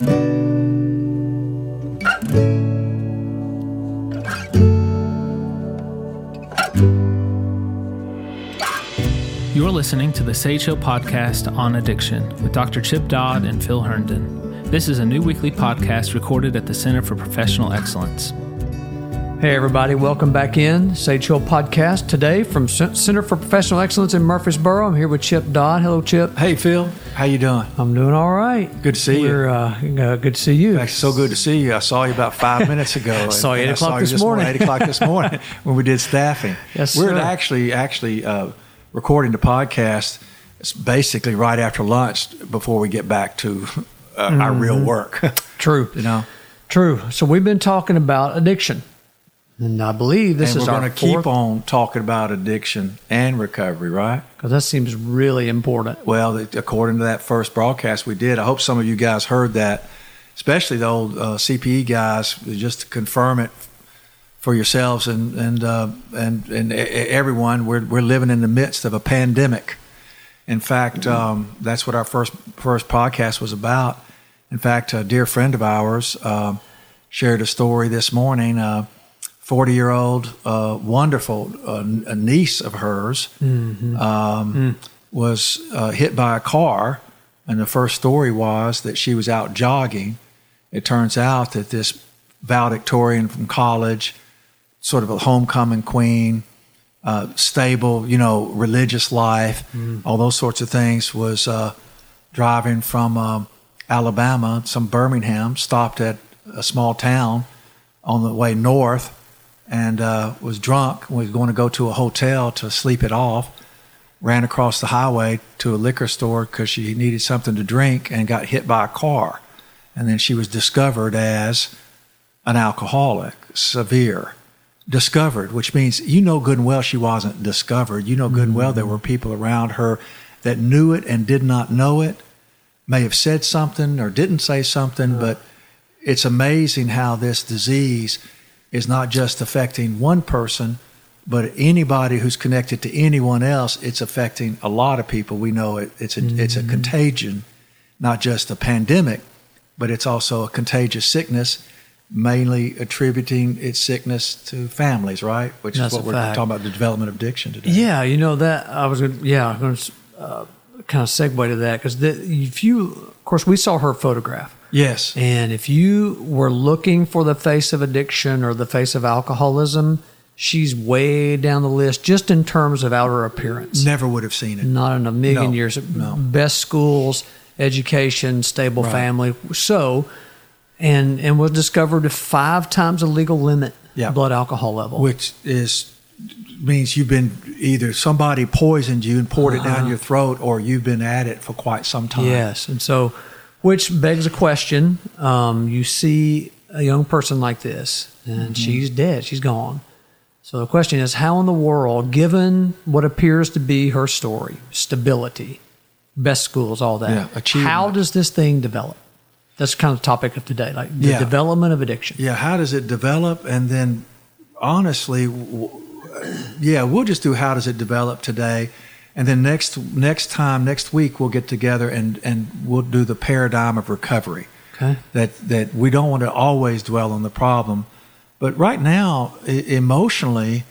You're listening to the Sage Hill Podcast on Addiction with Dr. Chip Dodd and Phil Herndon. This is a new weekly podcast recorded at the Center for Professional Excellence. Hey, everybody, welcome back in. Sage Hill Podcast today from Center for Professional Excellence in Murfreesboro. I'm here with Chip Dodd. Hello, Chip. Hey Phil, how you doing? I'm doing all right. Good to see you. We're, uh, uh, good to see you. It's so good to see you. I saw you about five minutes ago. Saw you eight I o'clock you this morning. Eight o'clock this morning when we did staffing. Yes, We're sir. actually actually uh, recording the podcast. It's basically right after lunch before we get back to uh, our Mm-hmm. real work. True. you know, True. So we've been talking about addiction. And I believe this and is we're going to keep on talking about addiction and recovery, right? because that seems really important. Well, according to that first broadcast we did, I hope some of you guys heard that, especially the old uh, CPE guys, just to confirm it for yourselves and and uh, and and everyone. We're we're living in the midst of a pandemic. In fact, um, that's what our first first podcast was about. In fact, a dear friend of ours um shared a story this morning. Uh, 40 year old, uh, wonderful uh, a niece of hers um, was uh, hit by a car. And the first story was that she was out jogging. It turns out that this valedictorian from college, sort of a homecoming queen, uh, stable, you know, religious life, all those sorts of things, was uh, driving from um, Alabama, some Birmingham, stopped at a small town on the way north, and uh, was drunk. Was going to go to a hotel to sleep it off. Ran across the highway to a liquor store because she needed something to drink, and got hit by a car. And then she was discovered as an alcoholic, severe. Discovered, which means you know good and well she wasn't discovered. You know good and well there were people around her that knew it and did not know it, may have said something or didn't say something, but it's amazing how this disease is not just affecting one person, but anybody who's connected to anyone else. It's affecting a lot of people. We know it, it's a it's a contagion, not just a pandemic, but it's also a contagious sickness. Mainly attributing its sickness to families, right? Which That's is what we're fact. talking about the development of addiction today. Yeah, you know that I was Yeah, going to uh, kind of segue to that because if you, of course, we saw her photograph. Yes. And if you were looking for the face of addiction or the face of alcoholism, she's way down the list just in terms of outer appearance. Never would have seen it. Not in a million No, years. no. Best schools, education, stable Right. family. So, and and was discovered five times the legal limit Yeah. blood alcohol level. which is means you've been either somebody poisoned you and poured it down your throat, or you've been at it for quite some time. Yes, and so, which begs a question: um, You see a young person like this, and she's dead; she's gone. So the question is, how in the world, given what appears to be her story, stability, best schools, all that, Yeah, how does this thing develop? That's kind of the topic of today, like the Yeah. development of addiction. Yeah. How does it develop? And then, honestly, w- yeah, we'll just do how does it develop today, and then next next time next week we'll get together and and we'll do the paradigm of recovery. Okay. that that we don't want to always dwell on the problem. But right now, e- emotionally,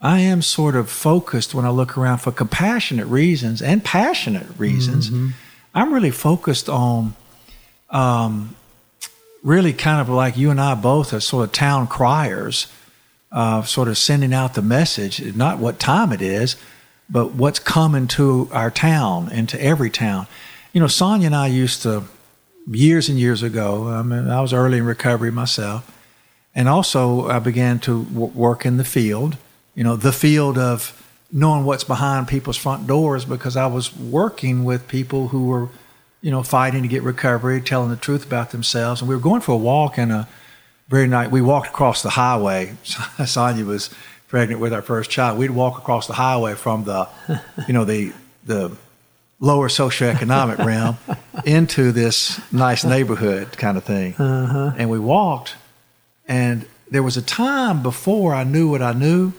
I am sort of focused when I look around for compassionate reasons and passionate reasons. I'm really focused on, um, really kind of like you and I both are sort of town criers, uh, sort of sending out the message, not what time it is, but what's coming to our town and to every town. You know, Sonia and I used to years and years ago. I mean, I was early in recovery myself, and also I began to w- work in the field. You know, the field of knowing what's behind people's front doors because I was working with people who were, you know, fighting to get recovery, telling the truth about themselves. And we were going for a walk in a very night. We walked across the highway. Sonia was pregnant with our first child. We'd walk across the highway from the, you know, the the lower socioeconomic realm into this nice neighborhood kind of thing. Uh-huh. And we walked, and there was a time before I knew what I knew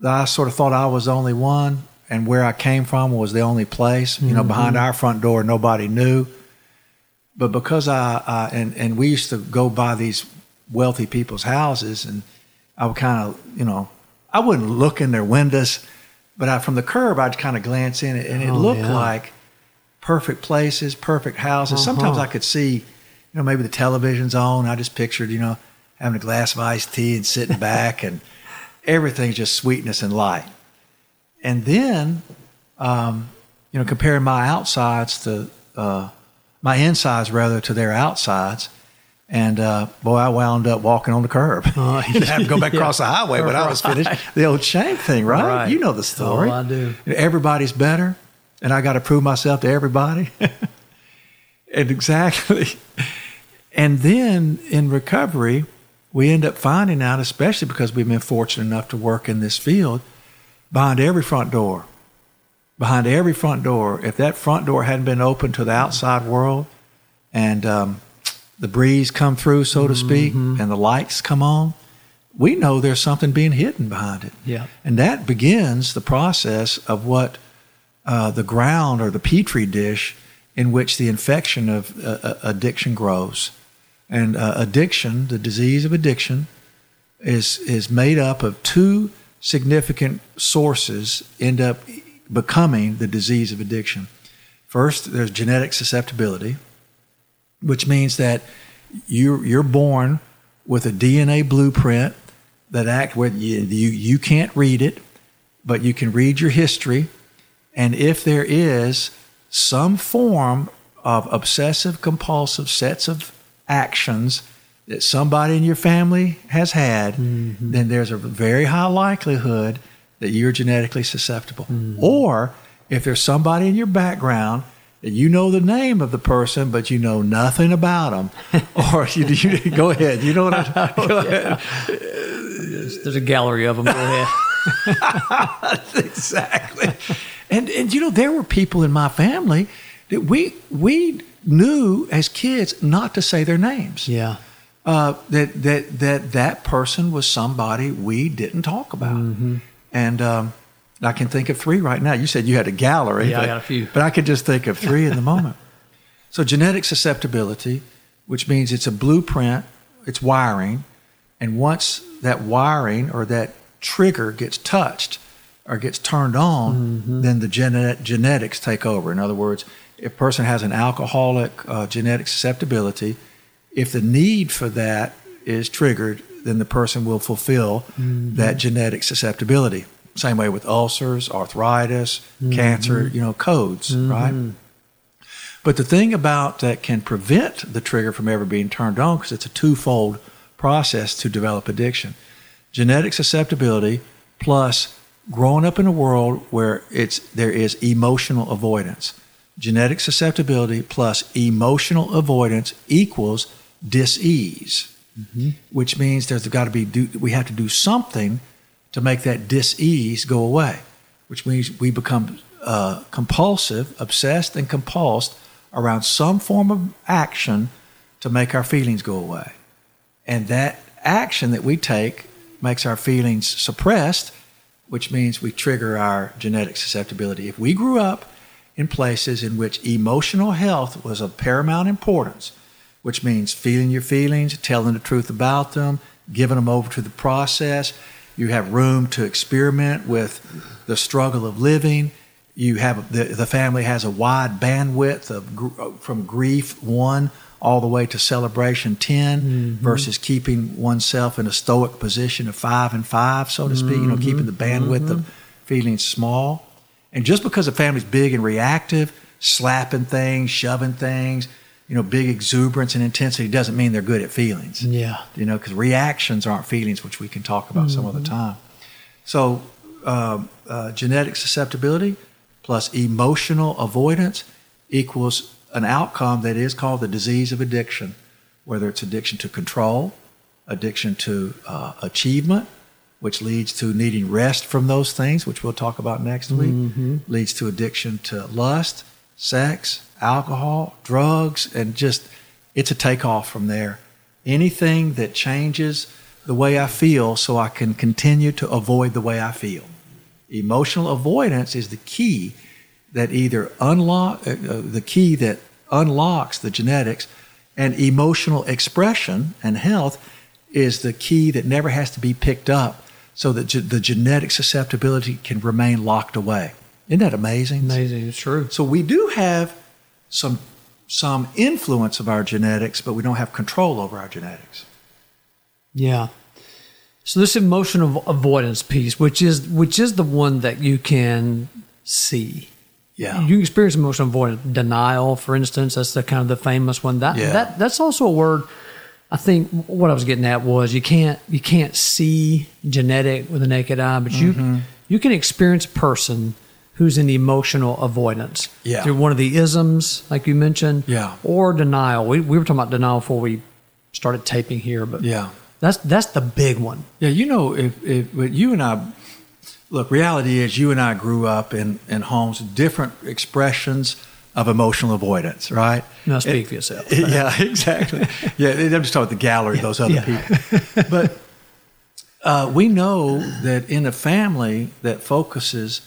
that I sort of thought I was the only one, and where I came from was the only place. You know, behind mm-hmm. our front door, nobody knew. but because I, I and and we used to go by these wealthy people's houses, and I would kind of you know I wouldn't look in their windows, but I, from the curb I'd kind of glance in, it, and it Oh, looked yeah. like perfect places, perfect houses. Sometimes Uh-huh. I could see, you know, maybe the television's on. I just pictured, you know, having a glass of iced tea and sitting back, and everything's just sweetness and light. And then, um, you know, comparing my outsides to uh, my insides rather to their outsides. And uh, boy, I wound up walking on the curb. Oh, and have to go back yeah. across the highway when I was finished. The old shame thing, right? Right. You know the story. Oh, I do. Everybody's better, and I got to prove myself to everybody. and exactly. And then in recovery, we end up finding out, especially because we've been fortunate enough to work in this field, behind every front door, behind every front door, if that front door hadn't been open to the outside world and um, the breeze come through, so to speak, and the lights come on, we know there's something being hidden behind it. Yeah. And that begins the process of what uh, the ground or the petri dish in which the infection of uh, uh, addiction grows. And uh, addiction, the disease of addiction, is is made up of two significant sources end up becoming the disease of addiction. First, there's genetic susceptibility, which means that you you're born with a DNA blueprint that act where you, you you can't read it, but you can read your history, and if there is some form of obsessive compulsive sets of actions that somebody in your family has had, mm-hmm. then there's a very high likelihood that you're genetically susceptible. Mm-hmm. Or if there's somebody in your background you know the name of the person, but you know nothing about them, or you, you go ahead, you know what I'm, go ahead. There's a gallery of them. Go ahead. exactly. And and you know there were people in my family that we we knew as kids not to say their names. Yeah. Uh, that that that that person was somebody we didn't talk about. Mm-hmm. And um, I can think of three right now. You said you had a gallery. Yeah, I but, got a few. But I could just think of three in the moment. So genetic susceptibility, which means it's a blueprint, it's wiring, and once that wiring or that trigger gets touched or gets turned on, Mm-hmm. then the genet- genetics take over. In other words, if a person has an alcoholic uh, genetic susceptibility, if the need for that is triggered, then the person will fulfill that genetic susceptibility. Same way with ulcers, arthritis, mm-hmm. cancer, you know, codes, mm-hmm. right? But the thing about that can prevent the trigger from ever being turned on, because it's a twofold process to develop addiction genetic susceptibility plus growing up in a world where it's there is emotional avoidance. Genetic susceptibility plus emotional avoidance equals dis-ease, mm-hmm. which means there's got to be do, we have to do something to make that dis-ease go away, which means we become uh, compulsive, obsessed, and compulsed around some form of action to make our feelings go away. And that action that we take makes our feelings suppressed, which means we trigger our genetic susceptibility. If we grew up in places in which emotional health was of paramount importance, which means feeling your feelings, telling the truth about them, giving them over to the process, you have room to experiment with the struggle of living. You have the, the family has a wide bandwidth of gr- from grief one all the way to celebration 10 mm-hmm. versus keeping oneself in a stoic position of five and five, so to speak, you know, keeping the mm-hmm. bandwidth of mm-hmm. feeling small. And just because a family's big and reactive, slapping things, shoving things, you know, big exuberance and intensity doesn't mean they're good at feelings Yeah. you know, because reactions aren't feelings, which we can talk about some other time. So, uh, uh, genetic susceptibility plus emotional avoidance equals an outcome that is called the disease of addiction, whether it's addiction to control, addiction to uh, achievement, which leads to needing rest from those things, which we'll talk about next week, leads to addiction to lust, sex, alcohol, drugs, and just it's a takeoff from there. Anything that changes the way I feel so I can continue to avoid the way I feel. Emotional avoidance is the key that either unlock uh, uh, the key that unlocks the genetics, and emotional expression and health is the key that never has to be picked up so that ge- the genetic susceptibility can remain locked away. Isn't that amazing? Amazing. It's true. So we do have some some influence of our genetics, but we don't have control over our genetics. Yeah. So this emotional avoidance piece, which is which is the one that you can see. Yeah. You experience emotional avoidance, denial, for instance. That's the kind of the famous one. That Yeah. that that's also a word. I think what I was getting at was you can't you can't see genetic with the naked eye, but you Mm-hmm. you can experience a person who's in emotional avoidance Yeah. through one of the isms, like you mentioned, Yeah. or denial. We we were talking about denial before we started taping here, but Yeah. that's that's the big one. Yeah, you know, if, if but you and I look, reality is you and I grew up in, in homes different expressions of emotional avoidance, right? Now speak for yourself. yeah, exactly. Yeah, I'm just talking about the gallery, those other Yeah. people. But uh, we know that in a family that focuses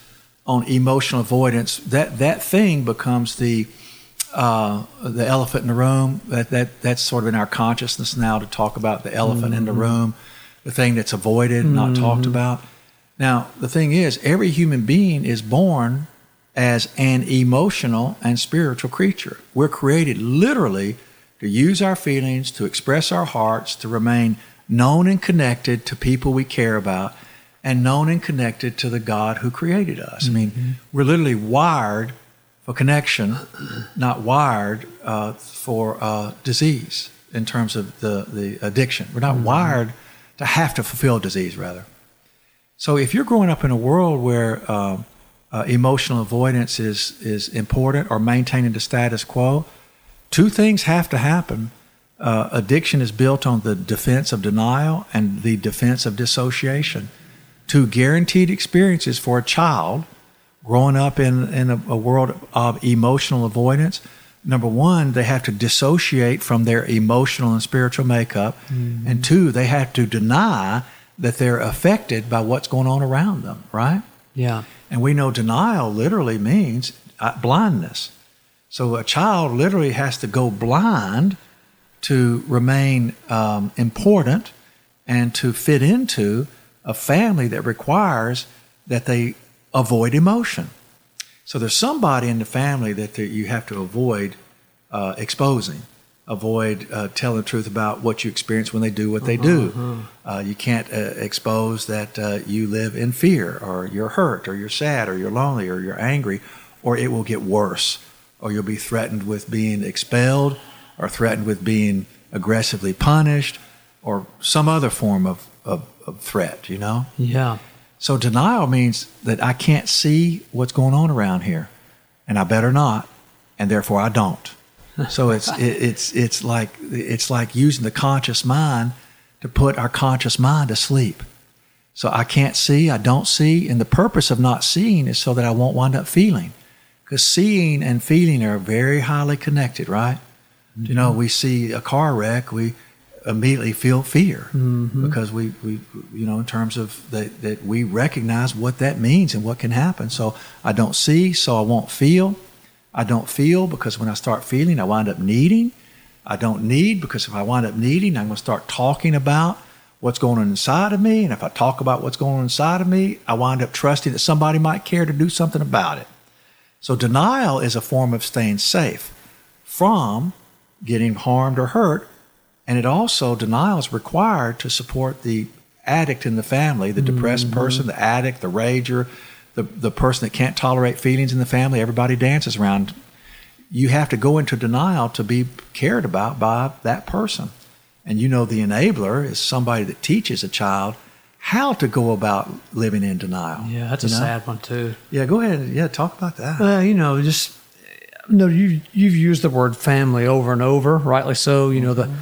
on emotional avoidance, that that thing becomes the uh, the elephant in the room. That that that's sort of in our consciousness now to talk about the elephant in the room, the thing that's avoided, and not talked about. Now the thing is, every human being is born as an emotional and spiritual creature. We're created literally to use our feelings, to express our hearts, to remain known and connected to people we care about, and known and connected to the God who created us. I mean, we're literally wired for connection, not wired uh, for uh, disease in terms of the, the addiction. We're not wired to have to fulfill disease, rather. So if you're growing up in a world where um, uh, emotional avoidance is is important or maintaining the status quo, two things have to happen. Uh, addiction is built on the defense of denial and the defense of dissociation. Two guaranteed experiences for a child growing up in, in a, a world of emotional avoidance. Number one, they have to dissociate from their emotional and spiritual makeup. And two, they have to deny that they're affected by what's going on around them, right? Yeah. And we know denial literally means uh, blindness. So a child literally has to go blind to remain um, important and to fit into a family that requires that they avoid emotion. So there's somebody in the family that you have to avoid uh, exposing, avoid uh, telling the truth about what you experience when they do what they do. Uh, you can't uh, expose that uh, you live in fear, or you're hurt, or you're sad, or you're lonely, or you're angry, or it will get worse, or you'll be threatened with being expelled, or threatened with being aggressively punished, or some other form of, of threat. You know. Yeah. So denial means that I can't see what's going on around here, and I better not, and therefore I don't. So it's it, it's it's like it's like using the conscious mind to put our conscious mind to sleep. So I can't see, I don't see, and the purpose of not seeing is so that I won't wind up feeling, because seeing and feeling are very highly connected, right? You know, mm-hmm. we see a car wreck, we immediately feel fear mm-hmm. because we, we, you know, in terms of that, that we recognize what that means and what can happen. So I don't see, so I won't feel. I don't feel because when I start feeling, I wind up needing. I don't need because if I wind up needing, I'm going to start talking about what's going on inside of me. And if I talk about what's going on inside of me, I wind up trusting that somebody might care to do something about it. So denial is a form of staying safe from getting harmed or hurt. And it also, denial is required to support the addict in the family, the depressed mm-hmm. person, the addict, the rager, the, the person that can't tolerate feelings in the family. Everybody dances around. You have to go into denial to be cared about by that person. And you know, the enabler is somebody that teaches a child how to go about living in denial. Yeah. That's a know? sad one too. Yeah, go ahead. Yeah, talk about that. Well, you know, just no. You you've used the word family over and over, rightly so. You know the mm-hmm.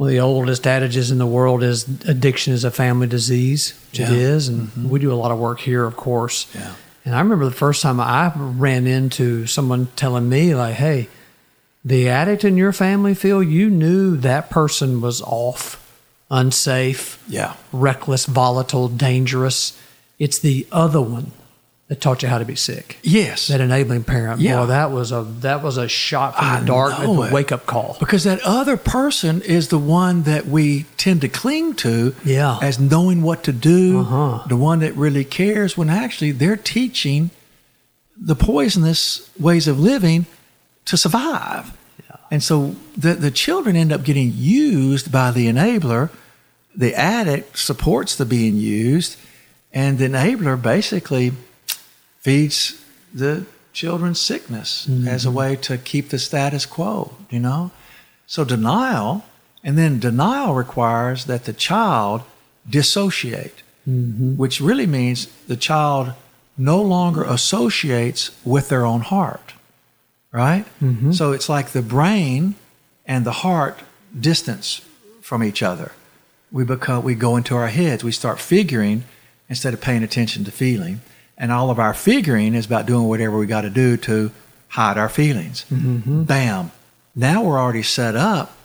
One of the oldest adages in the world is addiction is a family disease, which it Yeah. is, and mm-hmm. we do a lot of work here, of course. Yeah. And I remember the first time I ran into someone telling me, like, "Hey, the addict in your family, Phil, you knew that person was off, unsafe, Yeah. reckless, volatile, dangerous. It's the other one that taught you how to be sick. Yes. That enabling parent. Yeah. Boy, that was a that was a shot from I the dark, a wake up call. because that other person is the one that we tend to cling to Yeah. as knowing what to do, Uh-huh. the one that really cares, when actually they're teaching the poisonous ways of living to survive. And so the, the children end up getting used by the enabler. The addict supports the being used, and the enabler basically feeds the children's sickness mm-hmm. as a way to keep the status quo, you know? So denial, and then denial requires that the child dissociate, mm-hmm. which really means the child no longer associates with their own heart, right? Mm-hmm. So it's like the brain and the heart distance from each other. We become we go into our heads. We start figuring instead of paying attention to feeling, and all of our figuring is about doing whatever we got to do to hide our feelings. Mm-hmm. Bam! Now we're already set up.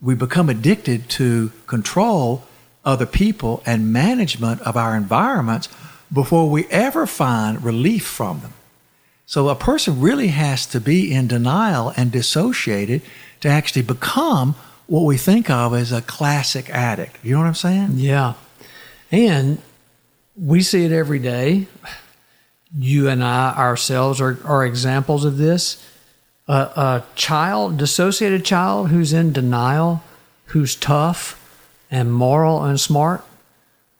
We become addicted to control other people and management of our environments before we ever find relief from them. So a person really has to be in denial and dissociated to actually become what we think of as a classic addict. You know what I'm saying? Yeah. And we see it every day. You and I ourselves are, are examples of this. A, a child, dissociated child who's in denial, who's tough and moral and smart,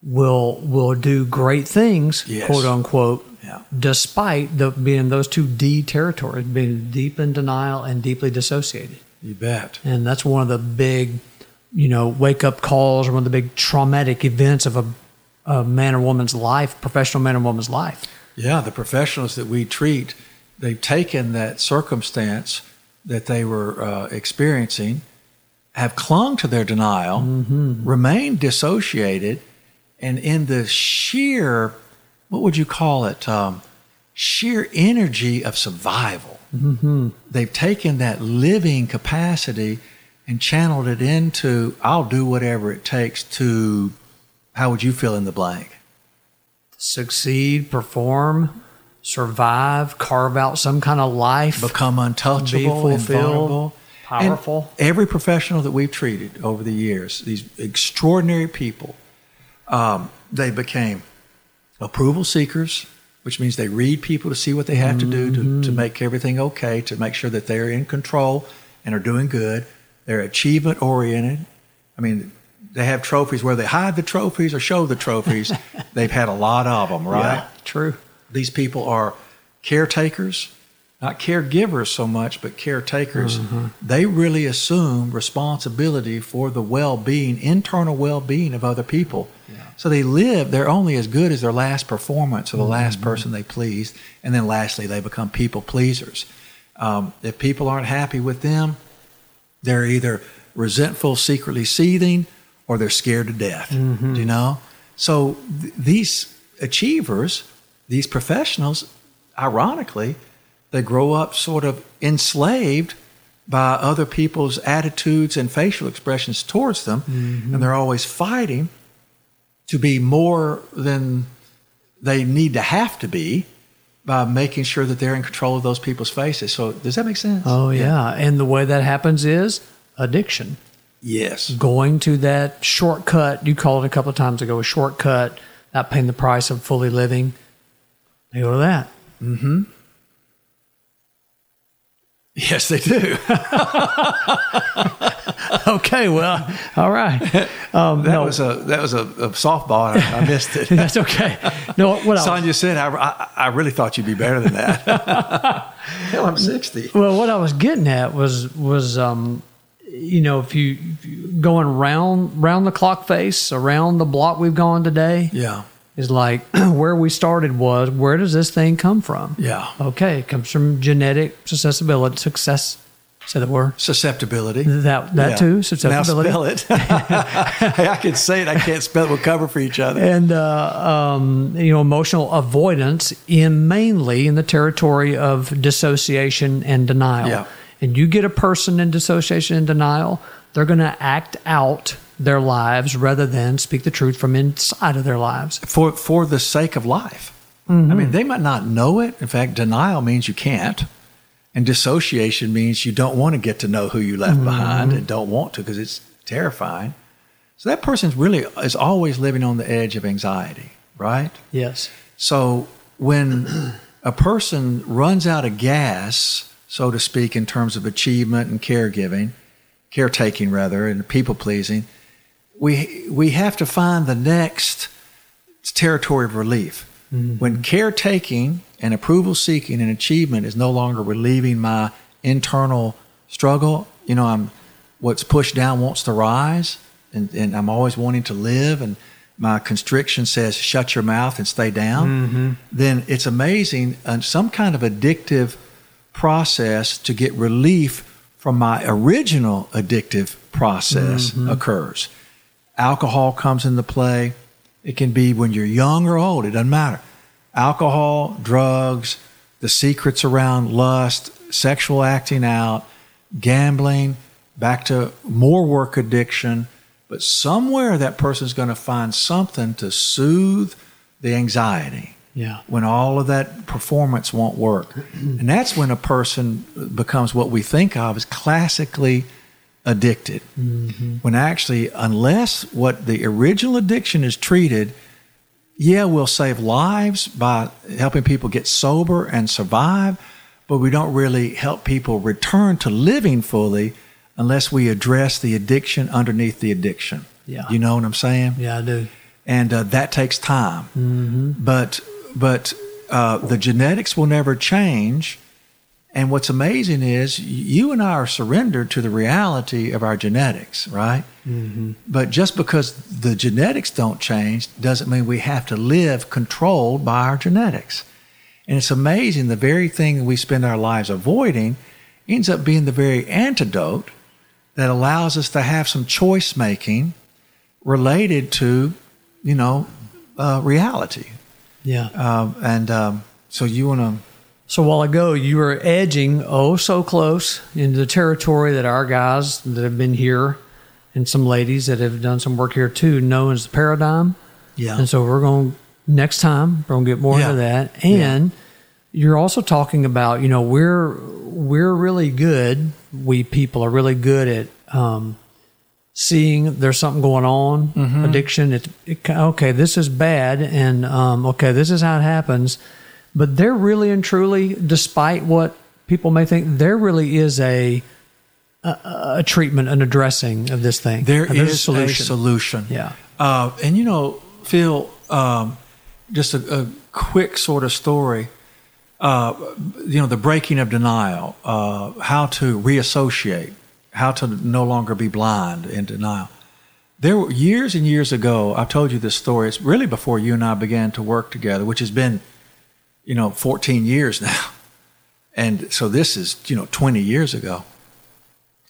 will will do great things, Yes. quote unquote, Yeah. despite the, being those two D territories, being deep in denial and deeply dissociated. You bet. And that's one of the big, you know, wake up calls or one of the big traumatic events of a, a man or woman's life, professional man or woman's life. Yeah, the professionals that we treat, they've taken that circumstance that they were uh, experiencing, have clung to their denial, remained dissociated, and in the sheer, what would you call it? Um, sheer energy of survival. They've taken that living capacity and channeled it into, I'll do whatever it takes to, how would you fill in the blank? Succeed, perform, survive, carve out some kind of life. become untouchable, Be fulfilled, vulnerable. powerful. And every professional that we've treated over the years, these extraordinary people, um, they became approval seekers, which means they read people to see what they have to do to, to make everything okay, to make sure that they're in control and are doing good. They're achievement oriented. I mean, they have trophies where they hide the trophies or show the trophies. They've had a lot of them, right? Yeah, true. these people are caretakers, not caregivers so much, but caretakers. They really assume responsibility for the well being, internal well being of other people. So they live, they're only as good as their last performance or the last person they pleased. And then lastly, they become people pleasers. Um, if people aren't happy with them, they're either resentful, secretly seething, or they're scared to death. Do mm-hmm. you know? So th- these achievers, these professionals, ironically, they grow up sort of enslaved by other people's attitudes and facial expressions towards them, mm-hmm. and they're always fighting to be more than they need to have to be by making sure that they're in control of those people's faces. So does that make sense? Oh, yeah. And the way that happens is addiction. Yes. Going to that shortcut, you called it a couple of times ago, a shortcut, not paying the price of fully living. They go to that. Mm hmm. Yes, they do. Okay, well, all right. Um, That no, was a that was a, a softball. I, I missed it. that's okay. No, what I was, Sonia said, I, I, I really thought you'd be better than that. Hell, I'm 60. well, what I was getting at was was um, you know, if you, if you going round round the clock face around the block we've gone today Yeah. is like where we started was where does this thing come from? Yeah. Okay, it comes from genetic susceptibility, success. Say the word. Susceptibility. That that Yeah. too, susceptibility. Now spell it. hey, I can say it. I can't spell it. We'll cover for each other. and uh, um, you know emotional avoidance in mainly in the territory of dissociation and denial. Yeah. And you get a person in dissociation and denial, they're going to act out their lives rather than speak the truth from inside of their lives. For for the sake of life. I mean, mm-hmm. they might not know it. In fact, denial means you can't. And dissociation means you don't want to get to know who you left mm-hmm. behind and don't want to because it's terrifying. So that person's really is always living on the edge of anxiety, right? Yes. So when a person runs out of gas, so to speak, in terms of achievement and caregiving, caretaking rather, and people pleasing, we we have to find the next territory of relief. When caretaking and approval seeking and achievement is no longer relieving my internal struggle, you know, I'm what's pushed down wants to rise, and, and I'm always wanting to live, and my constriction says shut your mouth and stay down. Then it's amazing, uh, some kind of addictive process to get relief from my original addictive process mm-hmm. occurs. Alcohol comes into play. It can be when you're young or old, it doesn't matter. Alcohol, drugs, the secrets around lust, sexual acting out, gambling, back to more work addiction. But somewhere that person's going to find something to soothe the anxiety Yeah. when all of that performance won't work. and that's when a person becomes what we think of as classically addicted. When actually, unless what the original addiction is treated, yeah, we'll save lives by helping people get sober and survive, but we don't really help people return to living fully unless we address the addiction underneath the addiction. Yeah. You know what I'm saying? Yeah, I do. and uh, that takes time. But but uh, the genetics will never change. And what's amazing is you and I are surrendered to the reality of our genetics, right? But just because the genetics don't change doesn't mean we have to live controlled by our genetics. And it's amazing the very thing we spend our lives avoiding ends up being the very antidote that allows us to have some choice making related to, you know, uh, reality. Yeah. Um, and um, so you want to, So a while ago, you were edging oh so close into the territory that our guys that have been here and some ladies that have done some work here too know as the paradigm. yeah, And so we're going next time we're going to get more Yeah. into that. And you're also talking about you know we're we're really good. We people are really good at um, seeing there's something going on, Mm-hmm. addiction. It's it, okay. This is bad, and um, okay, this is how it happens. But there really and truly, despite what people may think, there really is a a, a treatment, an addressing of this thing. there There's is a solution. Yeah. Uh, and you know, Phil, um, just a, a quick sort of story. Uh, you know, the breaking of denial, uh, how to reassociate, how to no longer be blind in denial. There were years and years ago, I've told you this story. It's really before you and I began to work together, which has been, you know, 14 years now. And so this is, you know, 20 years ago.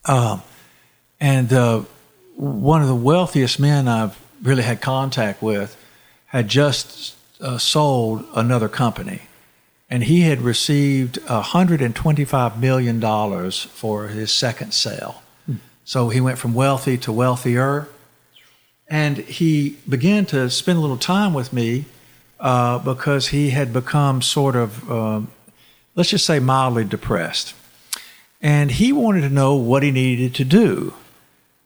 Um, and uh, one of the wealthiest men I've really had contact with had just uh, sold another company. And he had received $125 million for his second sale. So he went from wealthy to wealthier. And he began to spend a little time with me uh, because he had become sort of, um, let's just say, mildly depressed. And he wanted to know what he needed to do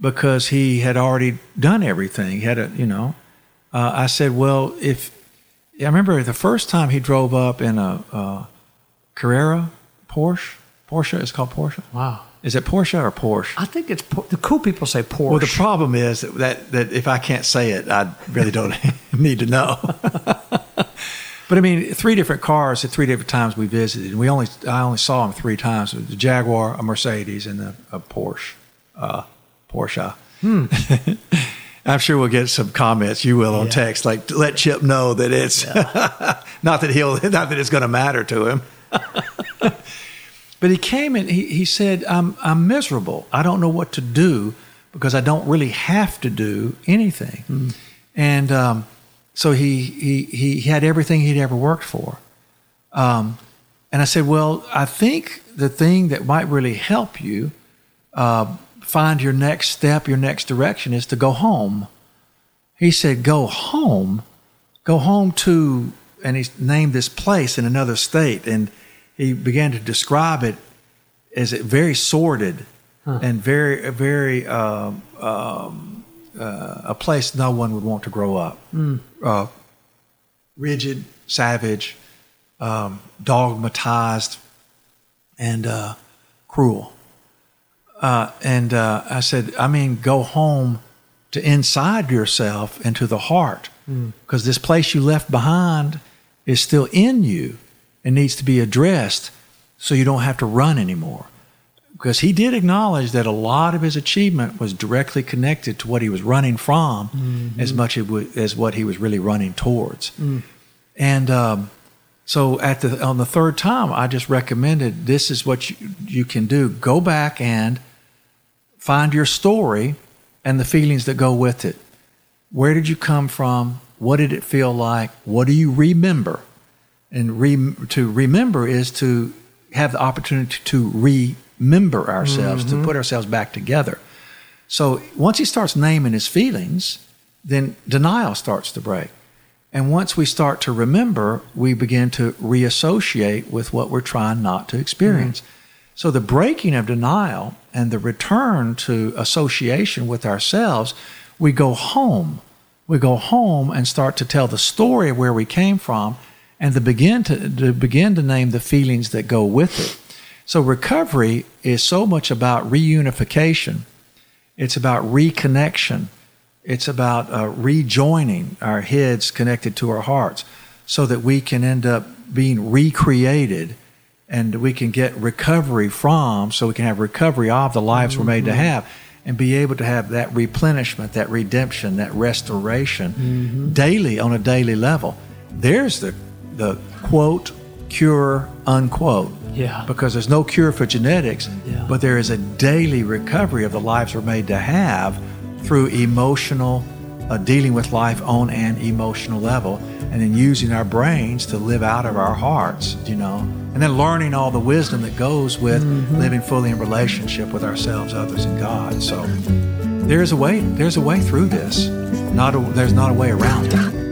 because he had already done everything. He had a, you know, uh, I said, well, if I remember the first time he drove up in a, uh Carrera Porsche, Porsche is called Porsche. Wow. Is it Porsche or Porsche? I think it's the cool people say Porsche. Well, the problem is that, that, that if I can't say it, I really don't need to know. but I mean, three different cars at three different times we visited. We only I only saw them three times: the Jaguar, a Mercedes, and a, a Porsche. Uh, Porsche. I'm sure we'll get some comments. You will on Yeah. text, like let Chip know that it's not that he'll not that it's going to matter to him. But he came and he, he said, I'm, I'm miserable. I don't know what to do because I don't really have to do anything. And um, so he, he, he had everything he'd ever worked for. Um, and I said, Well, I think the thing that might really help you uh, find your next step, your next direction is to go home. He said, Go home? Go home to and he named this place in another state, and he began to describe it as it very sordid and very, very um, um, uh, a place no one would want to grow up. Uh, rigid, savage, um, dogmatized, and uh, cruel. Uh, and uh, I said, I mean, go home to inside yourself and to the heart, because this place you left behind is still in you. And needs to be addressed so you don't have to run anymore. Because he did acknowledge that a lot of his achievement was directly connected to what he was running from as much as what he was really running towards. And um, so at the on the third time, I just recommended this is what you, you can do. Go back and find your story and the feelings that go with it. Where did you come from? What did it feel like? What do you remember? And re, to remember is to have the opportunity to remember ourselves, to mm-hmm. put ourselves back together. So once he starts naming his feelings, then denial starts to break. And once we start to remember, we begin to reassociate with what we're trying not to experience. Mm-hmm. So the breaking of denial and the return to association with ourselves, we go home. We go home and start to tell the story of where we came from and to begin to, to begin to name the feelings that go with it. So recovery is so much about reunification. It's about reconnection. It's about uh, rejoining our heads connected to our hearts so that we can end up being recreated and we can get recovery from, so we can have recovery of the lives we're made to have and be able to have that replenishment, that redemption, that restoration daily on a daily level. There's the, the quote, cure, unquote. Yeah. Because there's no cure for genetics, Yeah. but there is a daily recovery of the lives we're made to have through emotional, uh, dealing with life on an emotional level, and then using our brains to live out of our hearts, you know, and then learning all the wisdom that goes with living fully in relationship with ourselves, others, and God. So there's a way. There's a way through this. Not a, there's not a way around it.